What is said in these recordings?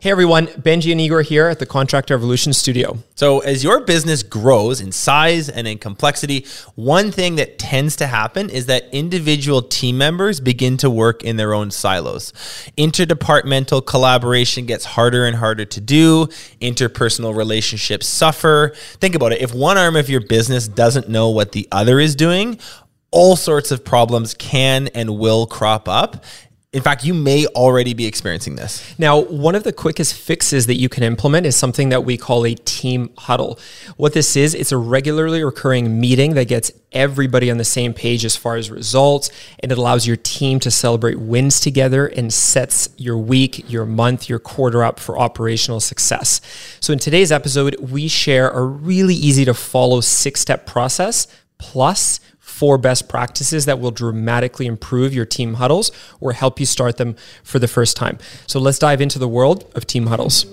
Hey everyone, Benji and Igor here at the Contractor Evolution Studio. So, as your business grows in size and in complexity, one thing that tends to happen is that individual team members begin to work in their own silos. Interdepartmental collaboration gets harder and harder to do, interpersonal relationships suffer. Think about it if one arm of your business doesn't know what the other is doing, all sorts of problems can and will crop up. In fact, you may already be experiencing this. Now, one of the quickest fixes that you can implement is something that we call a team huddle. What this is, it's a regularly recurring meeting that gets everybody on the same page as far as results, and it allows your team to celebrate wins together and sets your week, your month, your quarter up for operational success. So, in today's episode, we share a really easy to follow six step process plus four best practices that will dramatically improve your team huddles or help you start them for the first time. So let's dive into the world of team huddles.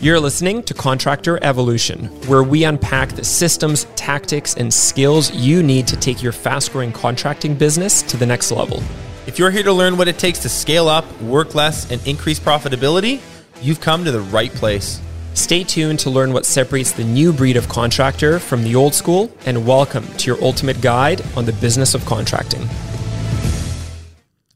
You're listening to Contractor Evolution, where we unpack the systems, tactics, and skills you need to take your fast growing contracting business to the next level. If you're here to learn what it takes to scale up, work less, and increase profitability, you've come to the right place. Stay tuned to learn what separates the new breed of contractor from the old school, and welcome to your ultimate guide on the business of contracting.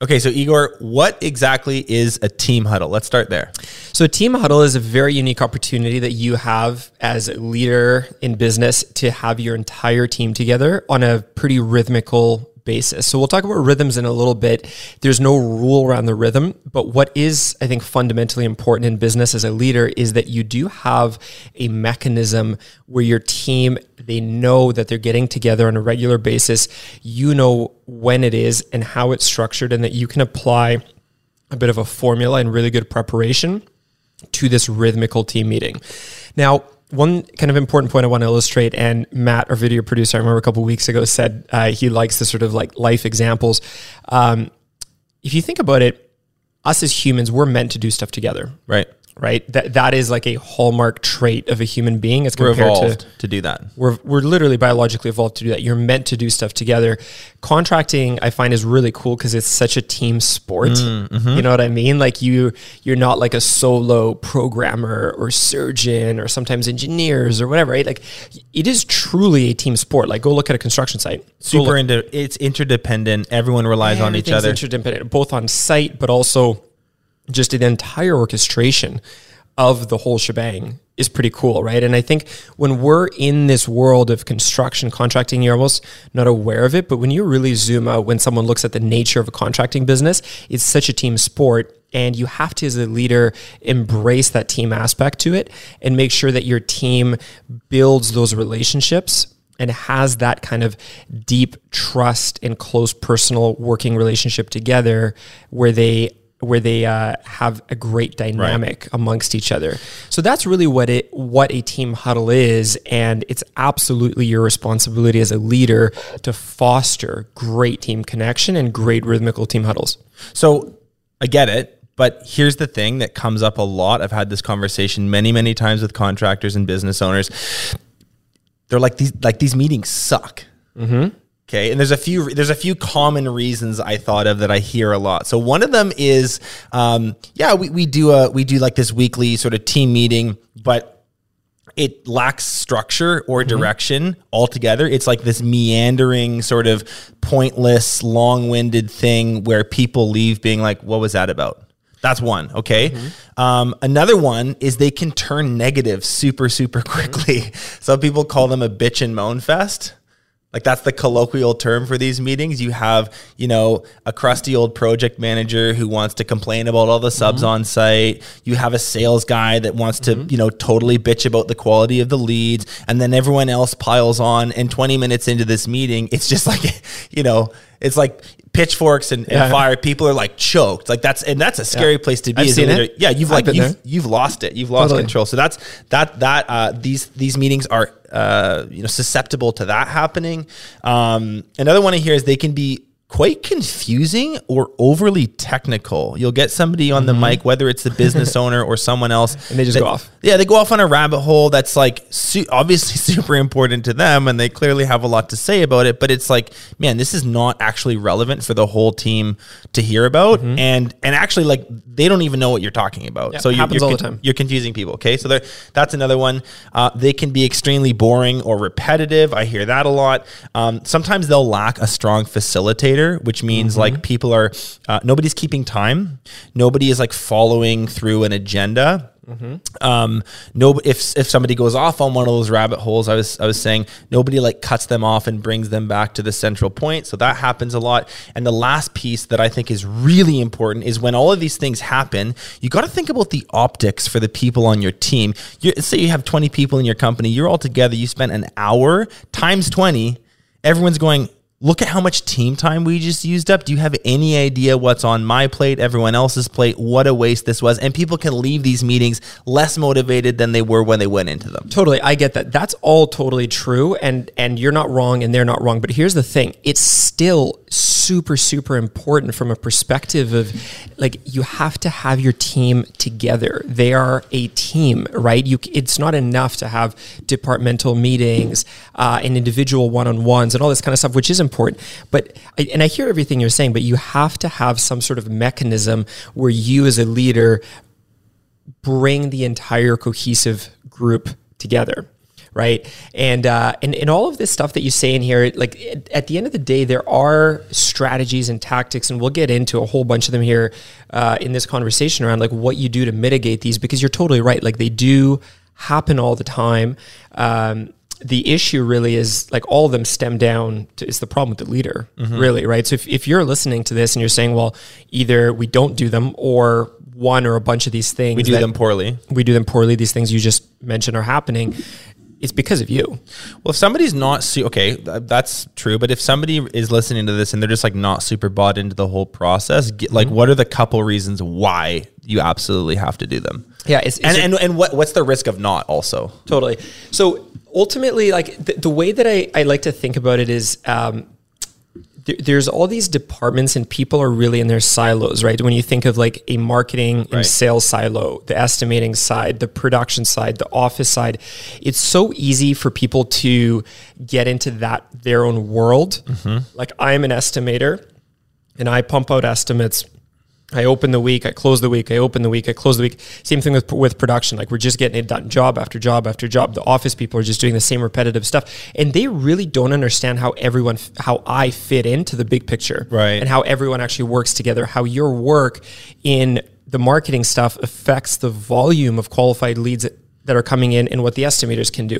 Okay, so Igor, what exactly is a team huddle? Let's start there. So, a team huddle is a very unique opportunity that you have as a leader in business to have your entire team together on a pretty rhythmical basis. So we'll talk about rhythms in a little bit. There's no rule around the rhythm, but what is, I think, fundamentally important in business as a leader is that you do have a mechanism where your team, they know that they're getting together on a regular basis. You know when it is and how it's structured, and that you can apply a bit of a formula and really good preparation to this rhythmical team meeting. Now, one kind of important point I want to illustrate, and Matt, our video producer, I remember a couple weeks ago said uh, he likes the sort of like life examples. Um, if you think about it, us as humans, we're meant to do stuff together. Right right? That that is like a hallmark trait of a human being as compared to, to do that. We're we're literally biologically evolved to do that. You're meant to do stuff together. Contracting, I find, is really cool because it's such a team sport. Mm, mm-hmm. You know what I mean? Like you you're not like a solo programmer or surgeon or sometimes engineers or whatever, right? Like it is truly a team sport. Like go look at a construction site. Super into it's interdependent. Everyone relies on each other. Interdependent, both on site, but also just the entire orchestration of the whole shebang is pretty cool, right? And I think when we're in this world of construction contracting, you're almost not aware of it. But when you really zoom out, when someone looks at the nature of a contracting business, it's such a team sport. And you have to, as a leader, embrace that team aspect to it and make sure that your team builds those relationships and has that kind of deep trust and close personal working relationship together where they where they uh, have a great dynamic right. amongst each other. So that's really what it what a team huddle is, and it's absolutely your responsibility as a leader to foster great team connection and great rhythmical team huddles. So I get it. But here's the thing that comes up a lot. I've had this conversation many, many times with contractors and business owners. They're like these like these meetings suck. Mm-hmm. Okay, and there's a few there's a few common reasons I thought of that I hear a lot. So one of them is, um, yeah, we, we do a we do like this weekly sort of team meeting, but it lacks structure or mm-hmm. direction mm-hmm. altogether. It's like this meandering, sort of pointless, long-winded thing where people leave being like, "What was that about?" That's one. Okay. Mm-hmm. Um, another one is they can turn negative super, super quickly. Mm-hmm. Some people call them a bitch and moan fest. Like that's the colloquial term for these meetings. You have, you know, a crusty old project manager who wants to complain about all the subs mm-hmm. on site. You have a sales guy that wants to, mm-hmm. you know, totally bitch about the quality of the leads. And then everyone else piles on. And 20 minutes into this meeting, it's just like, you know, it's like pitchforks and, and yeah. fire. People are like choked. Like that's and that's a scary yeah. place to be. I've seen it. Yeah, you've like you've, you've, lost it. You've lost totally. control. So that's that that uh, these these meetings are uh, you know susceptible to that happening. Um, another one here is they can be quite confusing or overly technical. You'll get somebody on the mic, whether it's the business owner or someone else, Mm-hmm. And they just that- go off. Yeah, they go off on a rabbit hole that's like su- obviously super important to them, and they clearly have a lot to say about it. But it's like, man, this is not actually relevant for the whole team to hear about, and and actually, like, they don't even know what you're talking about. Mm-hmm. Yeah, so you're, happens all the time. you're confusing people. Okay, so that's another one. Uh, they can be extremely boring or repetitive. I hear that a lot. Um, sometimes they'll lack a strong facilitator, which means Mm-hmm. like people are uh, nobody's keeping time. Nobody is like following through an agenda. Mm-hmm. Um, no, if if somebody goes off on one of those rabbit holes, I was I was saying nobody like cuts them off and brings them back to the central point. So that happens a lot. And the last piece that I think is really important is when all of these things happen, you got to think about the optics for the people on your team. you say you have twenty people in your company, you're all together. You spent an hour times twenty. Everyone's going. Look at how much team time we just used up. Do you have any idea what's on my plate, everyone else's plate? What a waste this was. And people can leave these meetings less motivated than they were when they went into them. Totally, I get that. That's all totally true, and and you're not wrong, and they're not wrong. But here's the thing: it's still super, super important from a perspective of like you have to have your team together. They are a team, right? You, it's not enough to have departmental meetings uh, and individual one-on-ones and all this kind of stuff, which is important. But and I hear everything you're saying, but you have to have some sort of mechanism where you, as a leader, bring the entire cohesive group together right and uh, and and all of this stuff that you say in here like at, at the end of the day there are strategies and tactics and we'll get into a whole bunch of them here uh, in this conversation around like what you do to mitigate these because you're totally right like they do happen all the time um, the issue really is like all of them stem down to is the problem with the leader really right so if, if you're listening to this and you're saying well either we don't do them or one or a bunch of these things We do them poorly. we do them poorly. These things you just mentioned are happening. It's because of you. Well, if somebody's not su- okay, th- that's true. But if somebody is listening to this and they're just like not super bought into the whole process, get, like what are the couple reasons why you absolutely have to do them? Yeah, it's, it's And and, and what what's the risk of not also? totally. So ultimately, like the, the way that I, I like to think about it is, um, there- there's all these departments and people are really in their silos, right? When you think of like a marketing and Right. sales silo, the estimating side, the production side, the office side, it's so easy for people to get into that their own world. Mm-hmm. Like I'm an estimator and I pump out estimates. I open the week, I close the week, I open the week, I close the week. Same thing with with production. Like we're just getting it done, job after job after job. The office people are just doing the same repetitive stuff, and they really don't understand how everyone, how I fit into the big picture, Right. And how everyone actually works together. How your work in the marketing stuff affects the volume of qualified leads that, that are coming in, and what the estimators can do.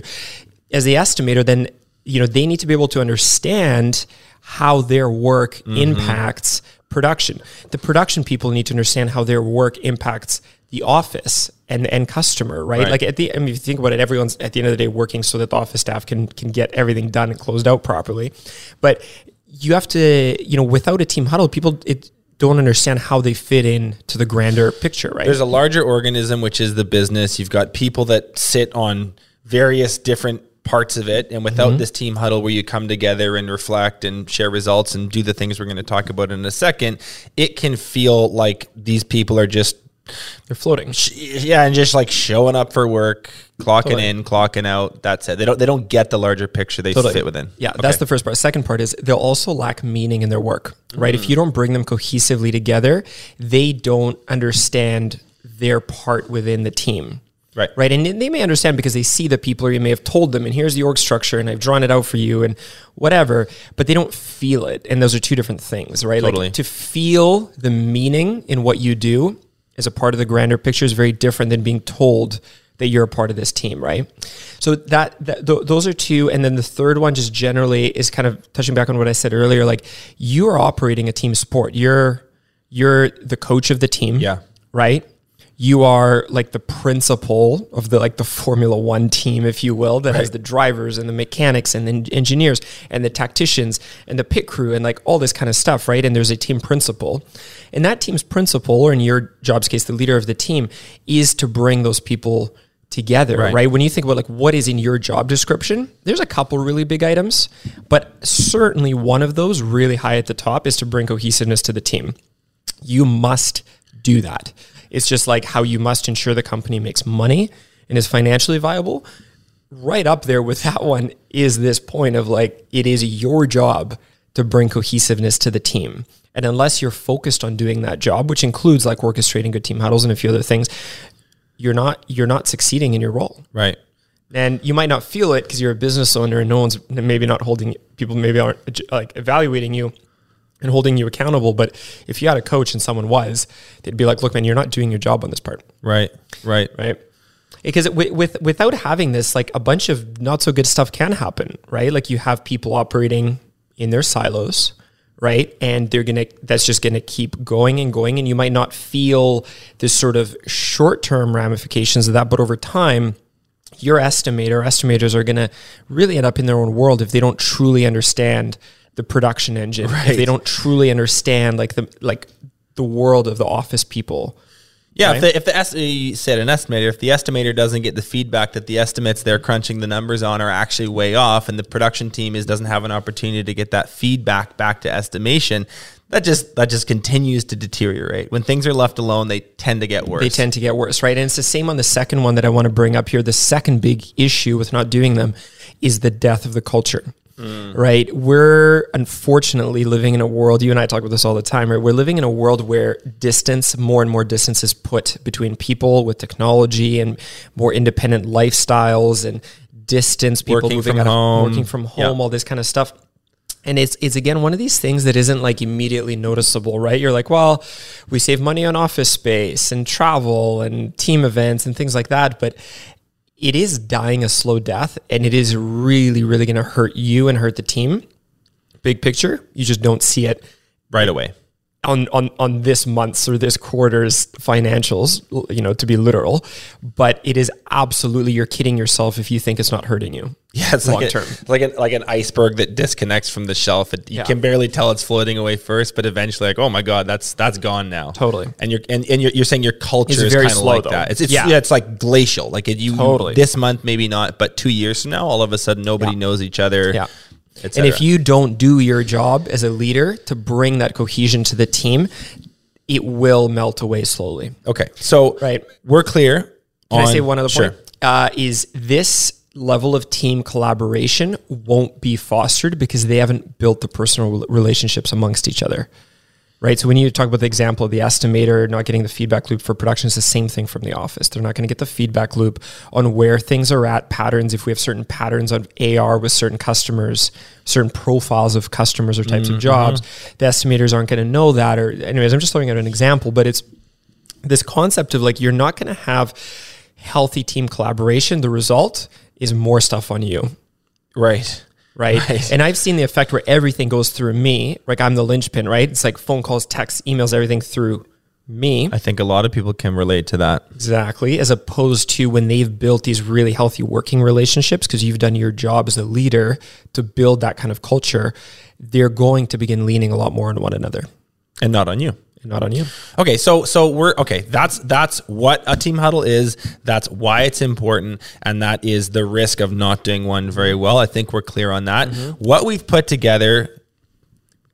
As the estimator, then you know they need to be able to understand how their work mm-hmm. impacts production. The production people need to understand how their work impacts the office and and customer, right? Right. Like at the I mean, if you think about it, everyone's at the end of the day working so that the office staff can can get everything done and closed out properly. But you have to, you know, without a team huddle, people it don't understand how they fit in to the grander picture, right? There's a larger organism, which is the business. You've got people that sit on various different parts of it. And without mm-hmm. this team huddle where you come together and reflect and share results and do the things we're going to talk about in a second, it can feel like these people are just, They're floating. yeah, and just like showing up for work, clocking Totally. in, clocking out. That's it. They don't, they don't get the larger picture they Totally. fit within. Yeah, Okay. that's the first part. Second part is they'll also lack meaning in their work, right? If mm. you don't bring them cohesively together, they don't understand their part within the team. Right. Right. And they may understand because they see the people or you may have told them, and here's the org structure, and I've drawn it out for you, and whatever, but they don't feel it. And those are two different things, right? Totally. Like to feel the meaning in what you do as a part of the grander picture is very different than being told that you're a part of this team, right? So that, that th- those are two, and then the third one just generally is kind of touching back on what I said earlier. Like you are operating a team sport. You're you're the coach of the team, Yeah. right? You are like the principal of the like the Formula One team, if you will, that has the drivers and the mechanics and the engineers and the tacticians and the pit crew and like all this kind of stuff, right? And there's a team principal, and that team's principal, or in your job's case, the leader of the team, is to bring those people together, Right. right. When you think about like what is in your job description, there's a couple really big items, but certainly one of those really high at the top is to bring cohesiveness to the team. You must do that. It's just like how you must ensure the company makes money and is financially viable. Right up there with that one is this point of like it is your job to bring cohesiveness to the team. And unless you're focused on doing that job, which includes like orchestrating good team huddles and a few other things, you're not you're not succeeding in your role. Right. And you might not feel it because you're a business owner and no one's maybe not holding people maybe aren't like evaluating you and holding you accountable. But if you had a coach and someone was, they'd be like, "Look, man, you're not doing your job on this part." Right. Right. right? Because with, with without having this, like a bunch of not so good stuff can happen, right? Like you have people operating in their silos, right? And they're gonna that's just gonna keep going and going, and you might not feel this sort of short term ramifications of that, but over time. Your estimator, estimators are going to really end up in their own world if they don't truly understand the production engine. right. If they don't truly understand like the like the world of the office people. Yeah, Right. if the, if the you said an estimator, if the estimator doesn't get the feedback that the estimates they're crunching the numbers on are actually way off, and the production team is doesn't have an opportunity to get that feedback back to estimation, that just that just continues to deteriorate. When things are left alone, they tend to get worse. they tend to get worse, right? And it's the same on the second one that I want to bring up here. The second big issue with not doing them is the death of the culture. Mm. Right. We're unfortunately living in a world, you and I talk about this all the time, right? We're living in a world where distance, more and more distance is put between people with technology and more independent lifestyles and distance, people Working moving from out of- home. working from home, all this kind of stuff. And it's it's again one of these things that isn't like immediately noticeable, right? You're like, well, we save money on office space and travel and team events and things like that, but it is dying a slow death and it is really really going to hurt you and hurt the team. Big picture, you just don't see it right away. On on on this month's or this quarter's financials, you know, to be literal, but it is absolutely you're kidding yourself if you think it's not hurting you. Yeah, it's long like a- term. it's like an like an iceberg that disconnects from the shelf. It, you Yeah. can barely tell it's floating away first, but eventually, like, oh my god, that's that's gone now. Totally. And you're and, and you're, you're saying your culture It's is kind of like though. that. It's, it's Yeah. yeah. it's like glacial. Like it, you Totally. this month maybe not, but two years from now, all of a sudden nobody Yeah. knows each other. Yeah. And if you don't do your job as a leader to bring that cohesion to the team, it will melt away slowly. okay, so Right. we're clear. Can I say one other sure. point? Uh, is this level of team collaboration won't be fostered because they haven't built the personal relationships amongst each other. Right. So when you talk about the example of the estimator not getting the feedback loop for production, it's the same thing from the office. They're not going to get the feedback loop on where things are at, patterns. If we have certain patterns of AR with certain customers, certain profiles of customers or types of mm-hmm. jobs, the estimators aren't going to know that. Or, anyways, I'm just throwing out an example, but it's this concept of like you're not going to have healthy team collaboration. The result is more stuff on you, right. Right? And I've seen the effect where everything goes through me. Like I'm the linchpin, right? It's like phone calls, texts, emails, everything through me. I think a lot of people can relate to that. Exactly. As opposed to when they've built these really healthy working relationships, because you've done your job as a leader to build that kind of culture, they're going to begin leaning a lot more on one another And not on you. Not on you. Okay, so so we're okay. That's that's what a team huddle is. That's why it's important, and that is the risk of not doing one very well. I think we're clear on that. Mm-hmm. What we've put together,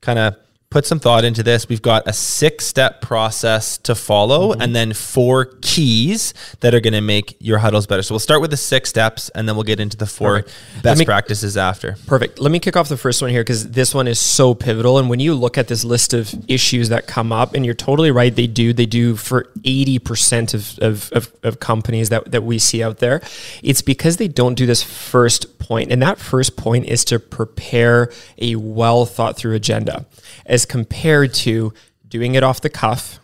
kind of put some thought into this. We've got a six step process to follow, mm-hmm. and then four keys that are going to make your huddles better. So we'll start with the six steps, and then we'll get into the four Perfect. Best me- practices after. Perfect. Let me kick off the first one here because this one is so pivotal. And when you look at this list of issues that come up, and you're totally right, they do. They do for 80% of, of, of, of companies that, that we see out there. It's because they don't do this first point. And that first point is to prepare a well thought through agenda as compared to doing it off the cuff,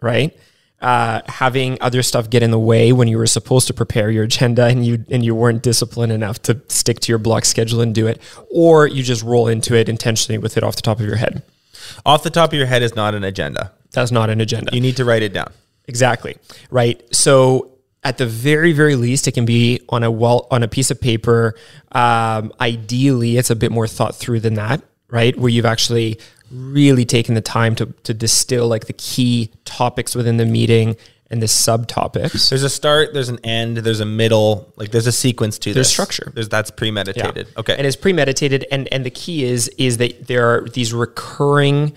right? uh, having other stuff get in the way when you were supposed to prepare your agenda and you and you weren't disciplined enough to stick to your block schedule and do it, or you just roll into it intentionally with it off the top of your head. Off the top of your head is not an agenda. That's not an agenda. You need to write it down. Exactly. Right. So at the very, very least, it can be on a well on a piece of paper. Um, ideally, it's a bit more thought through than that, right? Where you've actually really taken the time to to distill like the key topics within the meeting and the subtopics. There's a start, there's an end, there's a middle, like there's a sequence to There's this. structure. There's that's premeditated. Okay. And it's premeditated and and the key is is that there are these recurring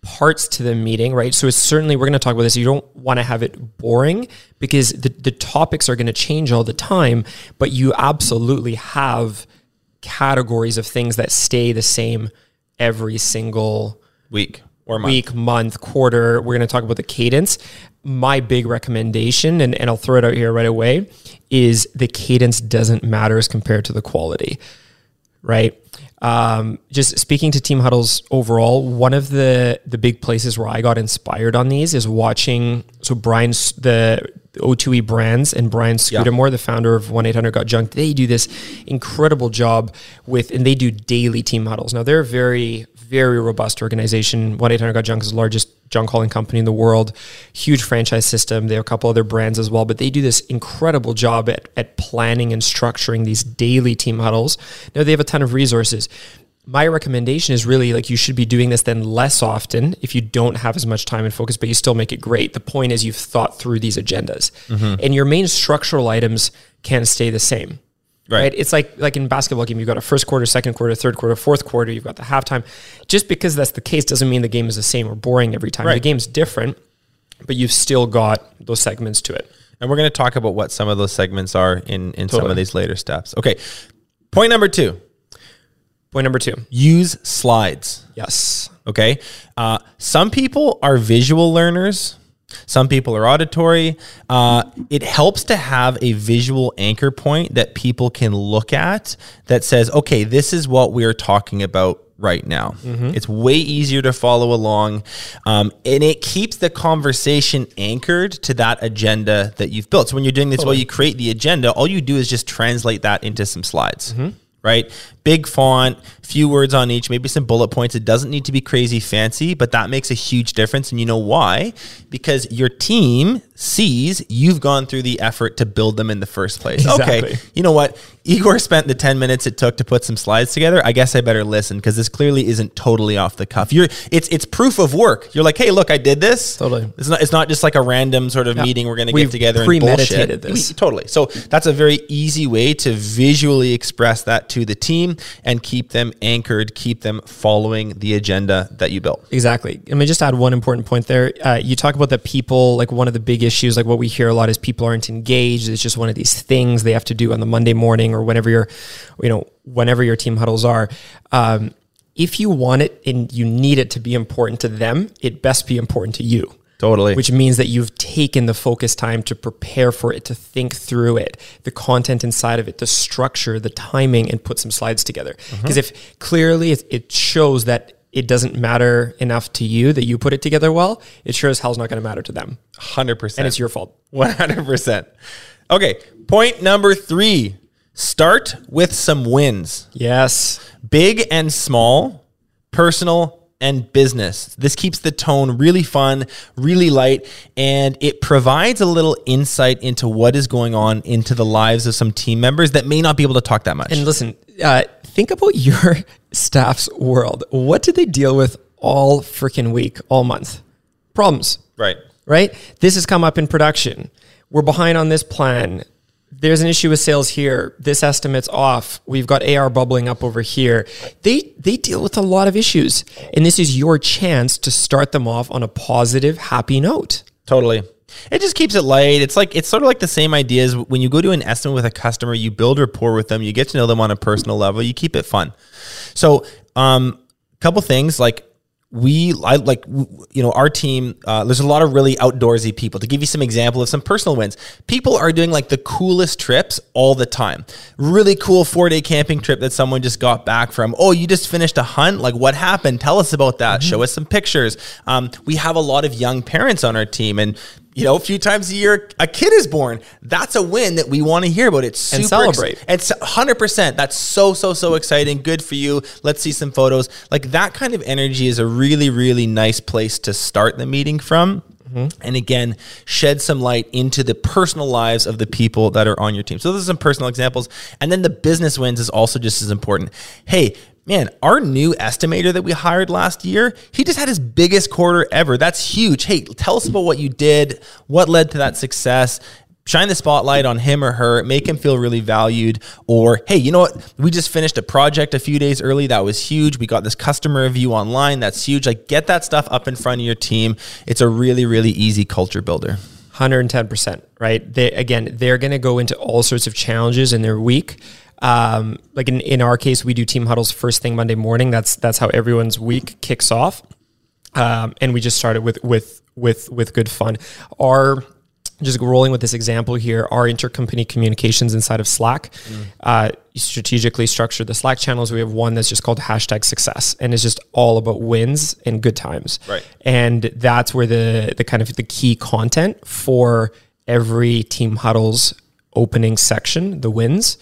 parts to the meeting, right? So it's certainly we're going to talk about this. You don't want to have it boring because the the topics are going to change all the time, but you absolutely have categories of things that stay the same every single week or month. week, month, quarter. We're going to talk about the cadence. My big recommendation, and, and I'll throw it out here right away, is the cadence doesn't matter as compared to the quality, right? Um, just speaking to team huddles overall, one of the the big places where I got inspired on these is watching. So Brian's the O2E brands and Brian Scudamore, the founder of One Eight Hundred Got Junk, they do this incredible job with, and they do daily team huddles. Now they're a very very robust organization. One Eight Hundred Got Junk is the largest junk hauling company in the world, huge franchise system. They have a couple other brands as well, but they do this incredible job at, at planning and structuring these daily team huddles. Now they have a ton of resources. My recommendation is really like you should be doing this then less often if you don't have as much time and focus, but you still make it great. The point is you've thought through these agendas mm-hmm. and your main structural items can stay the same. Right. Right. It's like like in basketball game, you've got a first quarter, second quarter, third quarter, fourth quarter. You've got the halftime. Just because that's the case doesn't mean the game is the same or boring every time. The game's different, but you've still got those segments to it. And we're going to talk about what some of those segments are in, in some of these later steps. Okay. Point number two Point number two. use slides. Yes. Okay. Uh, some people are visual learners. Some people are auditory. Uh, it helps to have a visual anchor point that people can look at that says, okay, this is what we're talking about right now. It's way easier to follow along. Um, and it keeps the conversation anchored to that agenda that you've built. So when you're doing this, while you create the agenda, all you do is just translate that into some slides right? Big font, few words on each, maybe some bullet points. It doesn't need to be crazy fancy, but that makes a huge difference. And you know why? Because your team sees you've gone through the effort to build them in the first place. Exactly. Okay, you know what? Igor spent the 10 minutes it took to put some slides together. I guess I better listen because this clearly isn't totally off the cuff. You're it's it's proof of work. You're like, hey, look, I did this. Totally. It's not it's not just like a random sort of meeting we're gonna We've get together and bullshit. this. We- totally. So that's a very easy way to visually express that to the team and keep them anchored, keep them following the agenda that you built. Exactly. Let me just add one important point there. Uh, you talk about that people, like one of the big issues, like what we hear a lot is people aren't engaged. It's just one of these things they have to do on the Monday morning or whenever your, you know, whenever your team huddles are. Um, if you want it and you need it to be important to them, it best be important to you. Totally. Which means that you've taken the focus time to prepare for it, to think through it, the content inside of it, the structure, the timing, and put some slides together. Mm-hmm. Because if clearly it, it shows that it doesn't matter enough to you that you put it together well, it sure as hell's not going to matter to them. 100%. And it's your fault. 100%. Okay. Point number three start with some wins. Yes. big and small, personal and business. This keeps the tone really fun, really light, and it provides a little insight into what is going on into the lives of some team members that may not be able to talk that much. And listen, uh, think about your staff's world. What did they deal with all freaking week, all month? Problems. right. right? This has come up in production. We're behind on this plan. There's an issue with sales here. This estimate's off. We've got AR bubbling up over here. They they deal with a lot of issues, and this is your chance to start them off on a positive, happy note. Totally. It just keeps it light. It's like it's sort of like the same ideas when you go to an estimate with a customer, you build rapport with them, you get to know them on a personal level, you keep it fun. So, um, a couple things like we I like you know our team uh, there's a lot of really outdoorsy people. To give you some example of some personal wins people are doing like the coolest trips all the time. Really cool four day camping trip that someone just got back from. Oh you just finished a hunt? Like what happened? Tell us about that. Show us some pictures. Um, we have a lot of young parents on our team and you know, a few times a year, a kid is born. That's a win that we want to hear about. It's super And celebrate. it's 100%. That's so, so, so exciting. Good for you. Let's see some photos. Like that kind of energy is a really, really nice place to start the meeting from. Mm-hmm. And again, shed some light into the personal lives of the people that are on your team. So, those are some personal examples. And then the business wins is also just as important. Hey, man, our new estimator that we hired last year, he just had his biggest quarter ever. That's huge. Hey, tell us about what you did, what led to that success. Shine the spotlight on him or her, make him feel really valued. Or, hey, you know what? We just finished a project a few days early. That was huge. We got this customer review online. That's huge. Like, get that stuff up in front of your team. It's a really, really easy culture builder. 110%, right? They, again, they're going to go into all sorts of challenges in their week. Um, like in, in our case, we do team huddles first thing Monday morning. That's that's how everyone's week kicks off. Um, and we just started with with with with good fun. Our just rolling with this example here, our intercompany communications inside of Slack, mm. uh, strategically structure the Slack channels. We have one that's just called hashtag success, and it's just all about wins and good times. Right. And that's where the the kind of the key content for every team huddles opening section, the wins,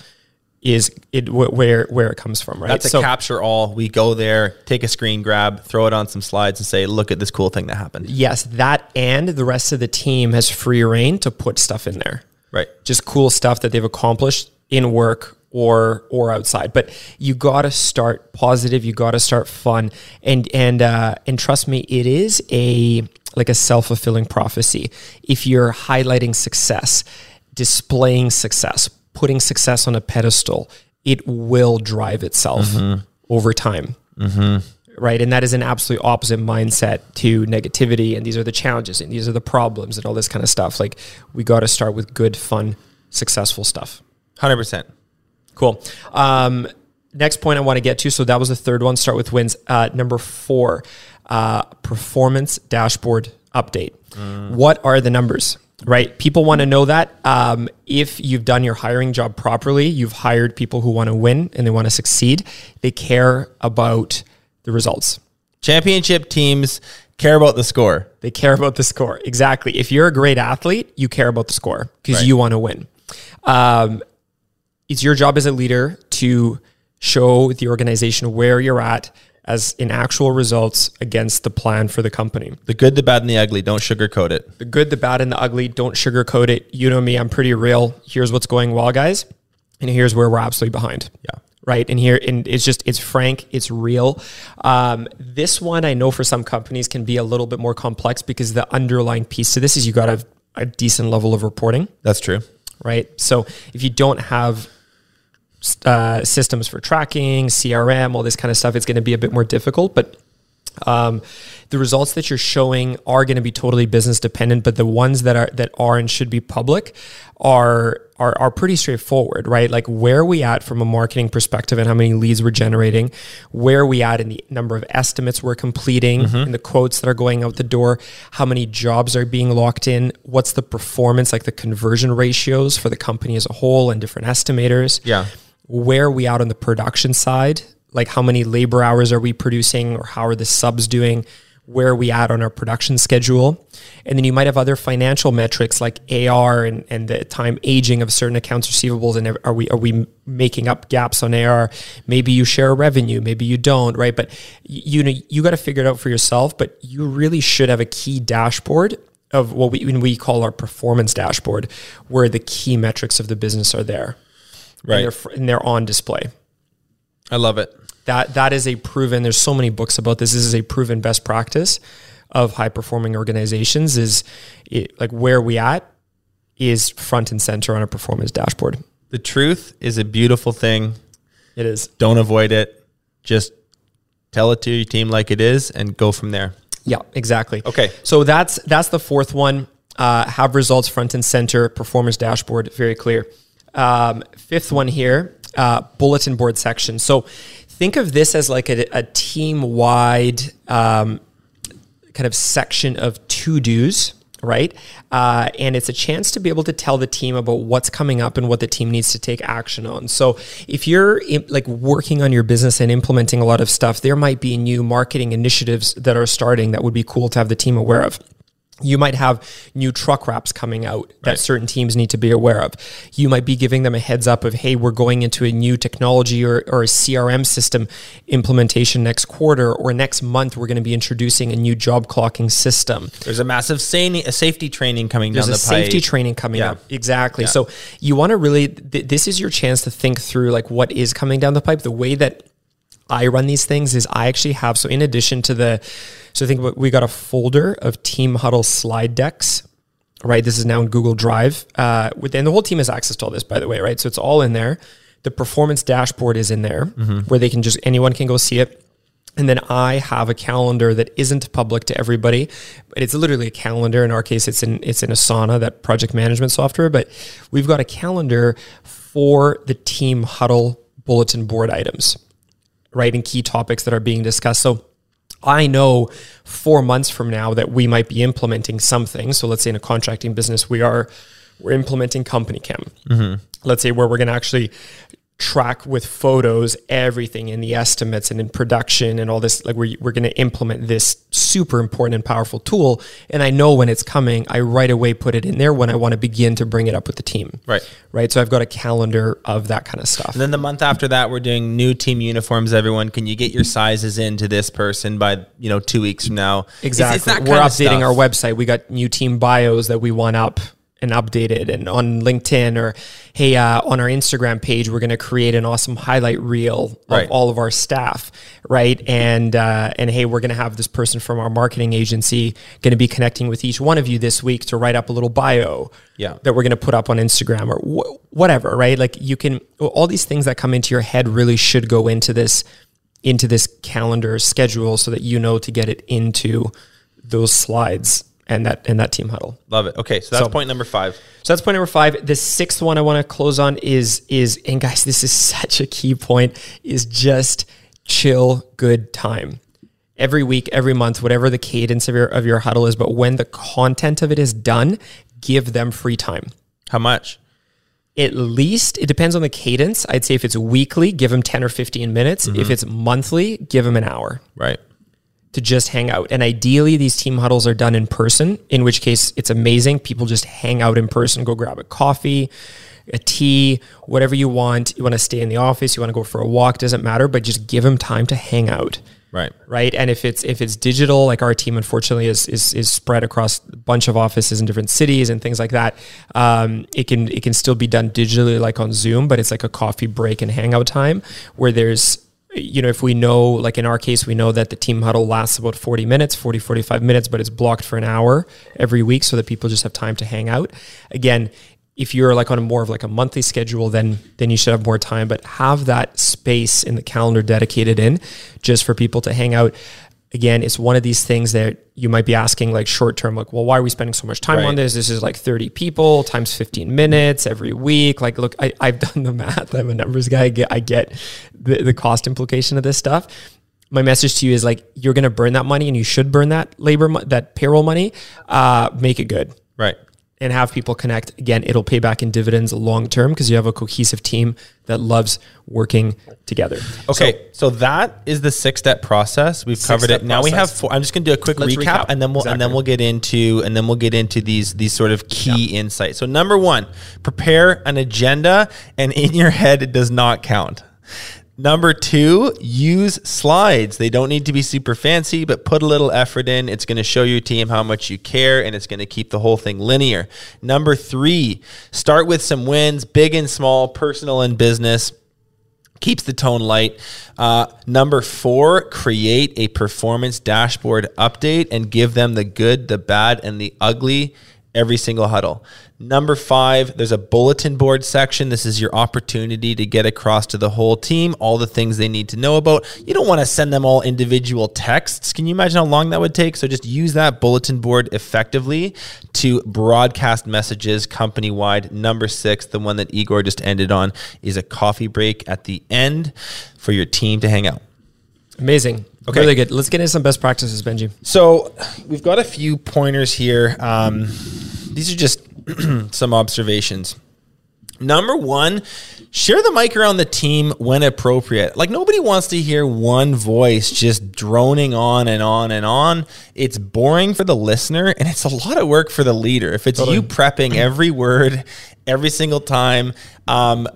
is it where where it comes from, right? That's a capture all. We go there, take a screen grab, throw it on some slides, and say, "Look at this cool thing that happened." Yes, that and the rest of the team has free reign to put stuff in there. Right, just cool stuff that they've accomplished in work or or outside. But you got to start positive. You got to start fun, and and uh, and trust me, it is a like a self fulfilling prophecy. If you're highlighting success, displaying success putting success on a pedestal, it will drive itself mm-hmm. over time. Mm-hmm. Right. And that is an absolute opposite mindset to negativity. And these are the challenges and these are the problems and all this kind of stuff. Like, we got to start with good, fun, successful stuff. 100%. Cool. Um, next point I want to get to. So that was the third one. Start with wins. Uh, number four, uh, performance dashboard update. Mm. What are the numbers? Right? People want to know that. Um, if you've done your hiring job properly, you've hired people who want to win and they want to succeed. They care about the results. Championship teams care about the score. They care about the score. Exactly. If you're a great athlete, you care about the score because right. you want to win. Um, it's your job as a leader to show the organization where you're at as in actual results against the plan for the company. The good, the bad, and the ugly. Don't sugarcoat it. The good, the bad, and the ugly. Don't sugarcoat it. You know me, I'm pretty real. Here's what's going well, guys. And here's where we're absolutely behind. Yeah. Right. And here, and it's just, it's frank, it's real. Um, this one, I know for some companies can be a little bit more complex because the underlying piece to this is you got a, a decent level of reporting. That's true. Right. So if you don't have uh, systems for tracking, CRM, all this kind of stuff, it's going to be a bit more difficult. But um, the results that you're showing are going to be totally business dependent, but the ones that are that are and should be public are are are pretty straightforward, right? Like where are we at from a marketing perspective and how many leads we're generating, where are we at in the number of estimates we're completing, mm-hmm. in the quotes that are going out the door, how many jobs are being locked in, what's the performance, like the conversion ratios for the company as a whole and different estimators. Yeah where are we out on the production side? Like how many labor hours are we producing or how are the subs doing? Where are we at on our production schedule? And then you might have other financial metrics like AR and, and the time aging of certain accounts receivables. And are we are we making up gaps on AR? Maybe you share revenue, maybe you don't, right? But you know you got to figure it out for yourself. But you really should have a key dashboard of what we we call our performance dashboard, where the key metrics of the business are there right? And they're, and they're on display. I love it. That that is a proven. There's so many books about this. This is a proven best practice of high performing organizations. Is it, like where we at is front and center on a performance dashboard. The truth is a beautiful thing. It is. Don't avoid it. Just tell it to your team like it is, and go from there. Yeah, exactly. Okay. So that's that's the fourth one. Uh, have results front and center. Performance dashboard. Very clear. Um, fifth one here, uh, bulletin board section. So think of this as like a, a team wide um, kind of section of to dos right? Uh, and it's a chance to be able to tell the team about what's coming up and what the team needs to take action on. So if you're like working on your business and implementing a lot of stuff, there might be new marketing initiatives that are starting that would be cool to have the team aware of you might have new truck wraps coming out that right. certain teams need to be aware of. You might be giving them a heads up of, hey, we're going into a new technology or, or a CRM system implementation next quarter, or next month, we're going to be introducing a new job clocking system. There's a massive a safety training coming There's down the pipe. There's a safety training coming yeah. up. Exactly. Yeah. So you want to really, th- this is your chance to think through like what is coming down the pipe. The way that I run these things is I actually have so in addition to the so I think we got a folder of team huddle slide decks right? This is now in Google Drive. Uh, within the whole team has access to all this, by the way, right? So it's all in there. The performance dashboard is in there mm-hmm. where they can just anyone can go see it. And then I have a calendar that isn't public to everybody, but it's literally a calendar. In our case, it's in it's in Asana, that project management software. But we've got a calendar for the team huddle bulletin board items, right? And key topics that are being discussed. So I know four months from now that we might be implementing something. So let's say in a contracting business, we are we're implementing CompanyCam. Mm-hmm. Let's say where we're going to actually track with photos everything in the estimates and in production and all this like we're, we're going to implement this super important and powerful tool. And i know when it's coming i right away put it in there when i want to begin to bring it up with the team. Right. Right? So i've got a calendar of that kind of stuff. And then the month after that we're doing new team uniforms everyone. Can you get your sizes into this person by you know two weeks from now? Exactly it's, it's we're updating our website. We got new team bios that we want up and updated and on LinkedIn or hey uh, on our Instagram page we're going to create an awesome highlight reel of right. all of our staff right? And uh, and hey we're going to have this person from our marketing agency going to be connecting with each one of you this week to write up a little bio yeah. that we're going to put up on Instagram or wh- whatever right? Like you can all these things that come into your head really should go into this into this calendar schedule so that you know to get it into those slides and that and that team huddle. Love it. Okay, so that's so, point number five. So that's point number five. The sixth one I want to close on is is and guys, this is such a key point. Is just chill, good time. Every week, every month, whatever the cadence of your of your huddle is, but when the content of it is done, give them free time. How much? At least it depends on the cadence. I'd say if it's weekly, give them 10 or 15 minutes. Mm-hmm. If it's monthly, give them an hour. Right to just hang out. And ideally, these team huddles are done in person, in which case it's amazing. People just hang out in person, go grab a coffee, a tea, whatever you want. You want to stay in the office, you want to go for a walk, doesn't matter, but just give them time to hang out. Right. Right. And if it's if it's digital, like our team unfortunately is is, is spread across a bunch of offices in different cities and things like that. Um, it can it can still be done digitally like on Zoom, but it's like a coffee break and hangout time where there's you know, if we know, like in our case, we know that the team huddle lasts about 40 minutes, 40, 45 minutes, but it's blocked for an hour every week so that people just have time to hang out. Again, if you're like on a more of like a monthly schedule, then then you should have more time. But have that space in the calendar dedicated in just for people to hang out again, it's one of these things that you might be asking like short term, like, well, why are we spending so much time right. on this? This is like 30 people times 15 minutes every week. Like, look, I, have done the math. I'm a numbers guy. I get, I get the, the cost implication of this stuff. My message to you is like, you're going to burn that money and you should burn that labor, that payroll money. Uh, make it good. Right and have people connect. Again it'll pay back in dividends long term because you have a cohesive team that loves working together. Okay so, so that is the six step process. We've covered it. now process. we have four i'm just going to do a quick recap, recap, and then we'll exactly. and then we'll get into and then we'll get into these these sort of key yeah. insights. So number one prepare an agenda and in your head it does not count Number two, use slides. They don't need to be super fancy, but put a little effort in. It's going to show your team how much you care and it's going to keep the whole thing linear. Number three, start with some wins, big and small, personal and business. Keeps the tone light. Uh, number four, create a performance dashboard update and give them the good, the bad, and the ugly every single huddle. Number five, there's a bulletin board section. This is your opportunity to get across to the whole team all the things they need to know about. You don't want to send them all individual texts. Can you imagine how long that would take? So just use that bulletin board effectively to broadcast messages company wide. Number six, the one that Igor just ended on, is a coffee break at the end for your team to hang out. Amazing. Okay. Really good. Let's get into some best practices, Benji. So we've got a few pointers here. Um, these are just some observations. Number one, share the mic around the team when appropriate. Like nobody wants to hear one voice just droning on and on and on. It's boring for the listener and it's a lot of work for the leader. If it's totally. you prepping every word every single time, um,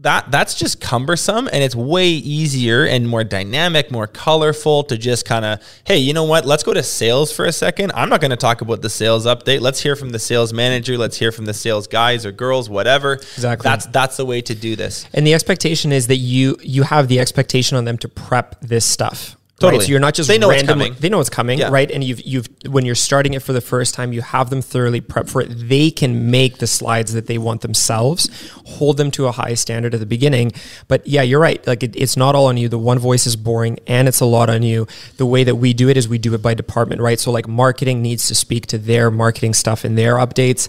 that that's just cumbersome and it's way easier and more dynamic, more colorful to just kind of, hey, you know what? Let's go to sales for a second. I'm not going to talk about the sales update. Let's hear from the sales manager. Let's hear from the sales guys or girls, whatever. Exactly. That's that's the way to do this. And the expectation is that you you have the expectation on them to prep this stuff. Totally. Right? So you're not just They know randomly- coming. They know it's coming, Yeah. right? And you've you've when you're starting it for the first time, you have them thoroughly prepped for it. They can make the slides that they want themselves, hold them to a high standard at the beginning. But yeah, you're right. Like it, it's not all on you. The one voice is boring, and it's a lot on you. The way that we do it is we do it by department, right? So like marketing needs to speak to their marketing stuff and their updates,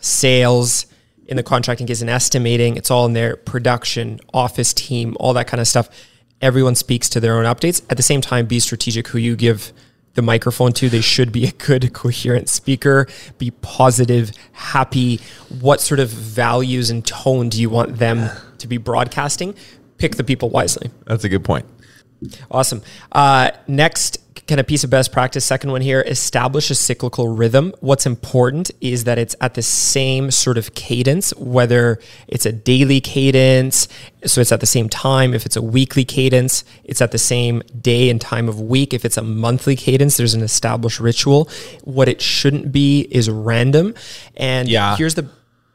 sales in the contracting case and estimating it's all in there production office team all that kind of stuff everyone speaks to their own updates. At the same time be strategic who you give the microphone to. They should be a good coherent speaker. Be positive happy. What sort of values and tone do you want them to be broadcasting? Pick the people wisely. That's a good point. Awesome. Uh, next kind of piece of best practice, second one here, establish a cyclical rhythm. What's important is that it's at the same sort of cadence, whether it's a daily cadence, so it's at the same time. If it's a weekly cadence, it's at the same day and time of week. If it's a monthly cadence, there's an established ritual. What it shouldn't be is random. And Yeah. here's the,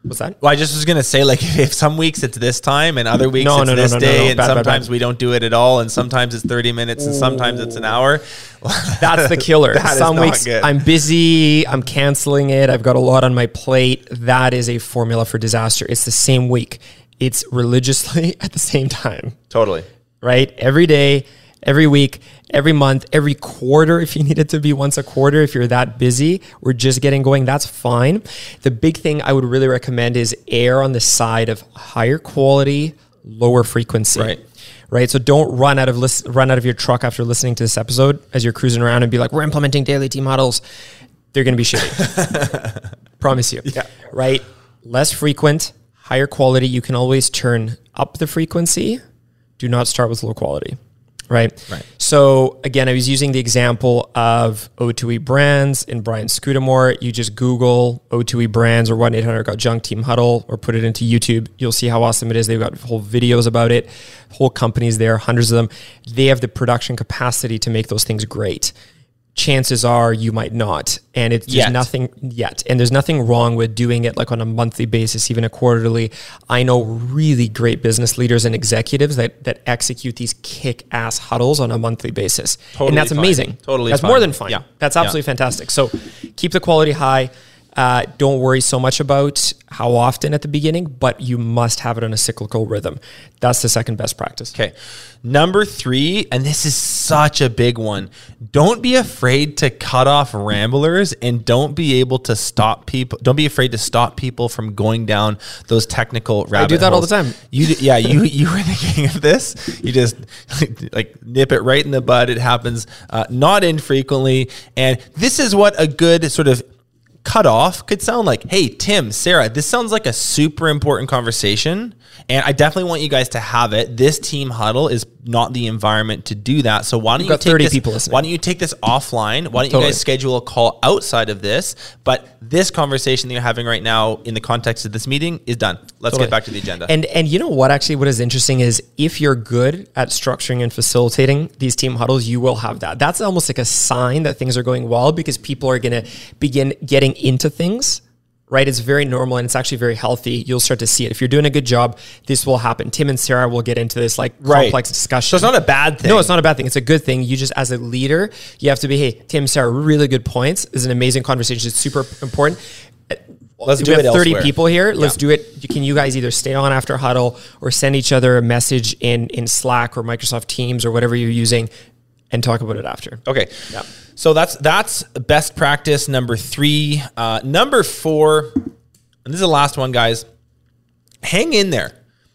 what's that? Well, I just was gonna say, like, if some weeks it's this time and other weeks No, it's no, no, this day, and Bad, bad, sometimes bad. we don't do it at all, and sometimes it's thirty minutes, and sometimes it's an hour. That's the killer. That Some weeks good. I'm busy, I'm canceling it, I've got a lot on my plate. That is a formula for disaster. It's the same week. It's religiously at the same time, Totally. right? Every day, every week, every month, every quarter, if you need it to be once a quarter, if you're that busy, we're just getting going, that's fine. The big thing I would really recommend is err on the side of higher quality, lower frequency. Right. Right. So don't run out of lis- run out of your truck after listening to this episode as you're cruising around and be like, we're implementing daily T models." They're going to be shitty. Promise you. Yeah. Right. Less frequent, higher quality. You can always turn up the frequency. Do not start with low quality. Right. Right. So again, I was using the example of O2E brands and Brian Scudamore. You just Google O2E brands or 1 800 got junk team huddle or put it into YouTube. You'll see how awesome it is. They've got whole videos about it, whole companies there, hundreds of them. They have the production capacity to make those things great. Chances are you might not. And it's there's nothing yet. And there's nothing wrong with doing it like on a monthly basis, even a quarterly. I know really great business leaders and executives that that execute these kick ass huddles on a monthly basis. Totally and that's fine. amazing. Totally That's fine. more than fine. Yeah. That's Yeah. absolutely fantastic. So keep the quality high. Uh, don't worry so much about how often at the beginning, but you must have it on a cyclical rhythm. That's the second best practice. Okay. Number three, and this is such a big one. Don't be afraid to cut off ramblers and don't be able to stop people. Don't be afraid to stop people from going down those technical rabbit I do that all the time. You, yeah, you, you were thinking of this. You just like nip it right in the bud. It happens uh, not infrequently. And this is what a good sort of cut off could sound like hey tim sarah this sounds like a super important conversation and i definitely want you guys to have it. This team huddle is not the environment to do that. So why don't you got take 30 this, people listening. why don't you take this offline? Why don't you guys schedule a call outside of this? But this conversation that you're having right now in the context of this meeting is done. Let's Totally. get back to the agenda. And and you know what actually what is interesting is if you're good at structuring and facilitating these team huddles, you will have that. That's almost like a sign that things are going well because people are going to begin getting into things. Right, it's very normal and it's actually very healthy. You'll start to see it. If you're doing a good job, this will happen. Tim and Sarah will get into this like Right. complex discussion. so it's not a bad thing No, it's not a bad thing. It's a good thing. You just, as a leader, you have to be, hey, Tim, Sarah, really good points. This is an amazing conversation. It's super important. Let's we do have it 30 elsewhere. people here. Let's Yeah. do it. Can you guys either stay on after huddle or send each other a message in, in Slack or Microsoft Teams or whatever you're using and talk about it after? Okay. Yeah. So that's that's best practice number three. Uh, number four, and this is the last one, guys. Hang in there.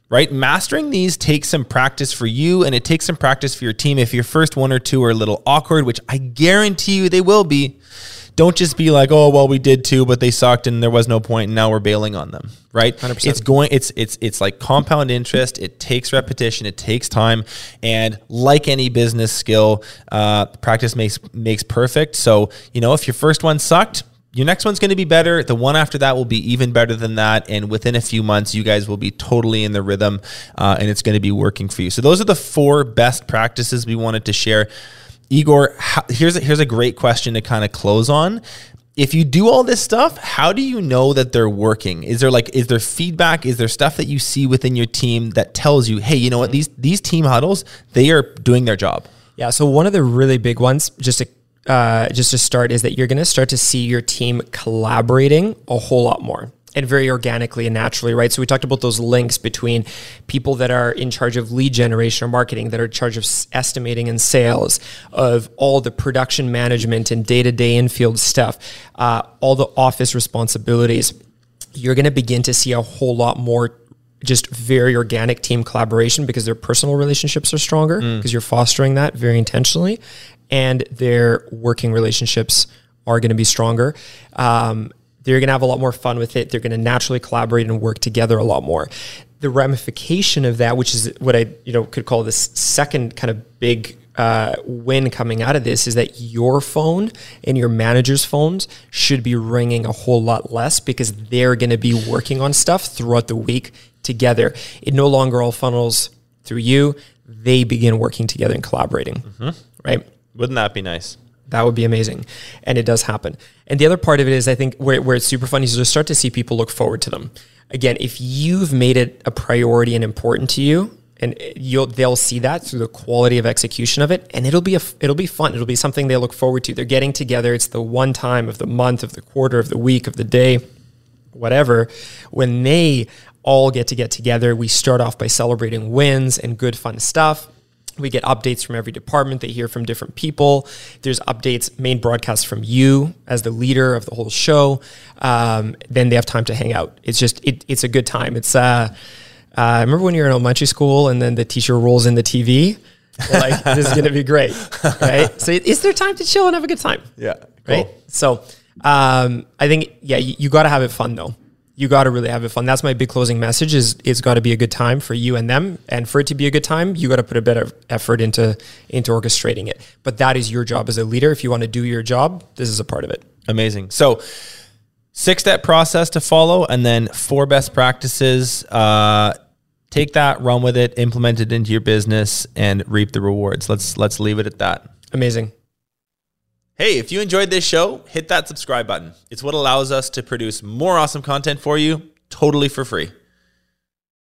Right, mastering these takes some practice for you, and it takes some practice for your team. If your first one or two are a little awkward, which I guarantee you they will be, don't just be like, "Oh, well, we did too, but they sucked, and there was no point, and now we're bailing on them." Right? 100%. It's going. It's it's it's like compound interest. It takes repetition. It takes time, and like any business skill, uh, practice makes makes perfect. So you know, if your first one sucked, your next one's going to be better. The one after that will be even better than that. And within a few months, you guys will be totally in the rhythm uh, and it's going to be working for you. So, those are the four best practices we wanted to share. Igor, how, here's, a, here's a great question to kind of close on. If you do all this stuff, how do you know that they're working? Is there like is there feedback? Is there stuff that you see within your team that tells you, hey, you know what, these these team huddles, they are doing their job? Yeah. So one of the really big ones, just to uh, just to start, is that you're going to start to see your team collaborating a whole lot more and very organically and naturally, right? So we talked about those links between people that are in charge of lead generation or marketing, that are in charge of estimating and sales, of all the production management and day to day infield stuff, uh, all the office responsibilities. You're going to begin to see a whole lot more just very organic team collaboration because their personal relationships are stronger because mm. you're fostering that very intentionally and their working relationships are going to be stronger. Um, they're going to have a lot more fun with it. They're going to naturally collaborate and work together a lot more. The ramification of that, which is what I you know could call this second kind of big uh, win coming out of this, is that your phone and your manager's phones should be ringing a whole lot less because they're going to be working on stuff throughout the week together. It no longer all funnels through you; they begin working together and collaborating. Mm-hmm. Right? Wouldn't that be nice? That would be amazing. And it does happen. And the other part of it is, I think, where, where it's super fun is to start to see people look forward to them. Again, if you've made it a priority and important to you, and you'll they'll see that through the quality of execution of it and it'll be a it'll be fun. It'll be something they look forward to. They're getting together. It's the one time of the month of the quarter of the week of the day whatever. When they all get to get together we start off by celebrating wins and good fun stuff we get updates from every department. They hear from different people. There's updates, main broadcasts from you as the leader of the whole show. Um, then they have time to hang out. It's just it, it's a good time. It's uh, uh, I remember when you're in elementary school and then the teacher rolls in the TV. like this is going to be great, right? So is there time to chill and have a good time? Yeah, cool. right. So um, I think yeah, you, you got to have it fun though you got to really have it fun. That's my big closing message is it's got to be a good time for you and them. And for it to be a good time, you got to put a bit of effort into, into orchestrating it. But that is your job as a leader. If you want to do your job, this is a part of it. Amazing. So six step process to follow and then four best practices. Uh, take that, run with it, implement it into your business and reap the rewards. Let's, let's leave it at that. Amazing. Hey, if you enjoyed this show, hit that subscribe button. It's what allows us to produce more awesome content for you totally for free.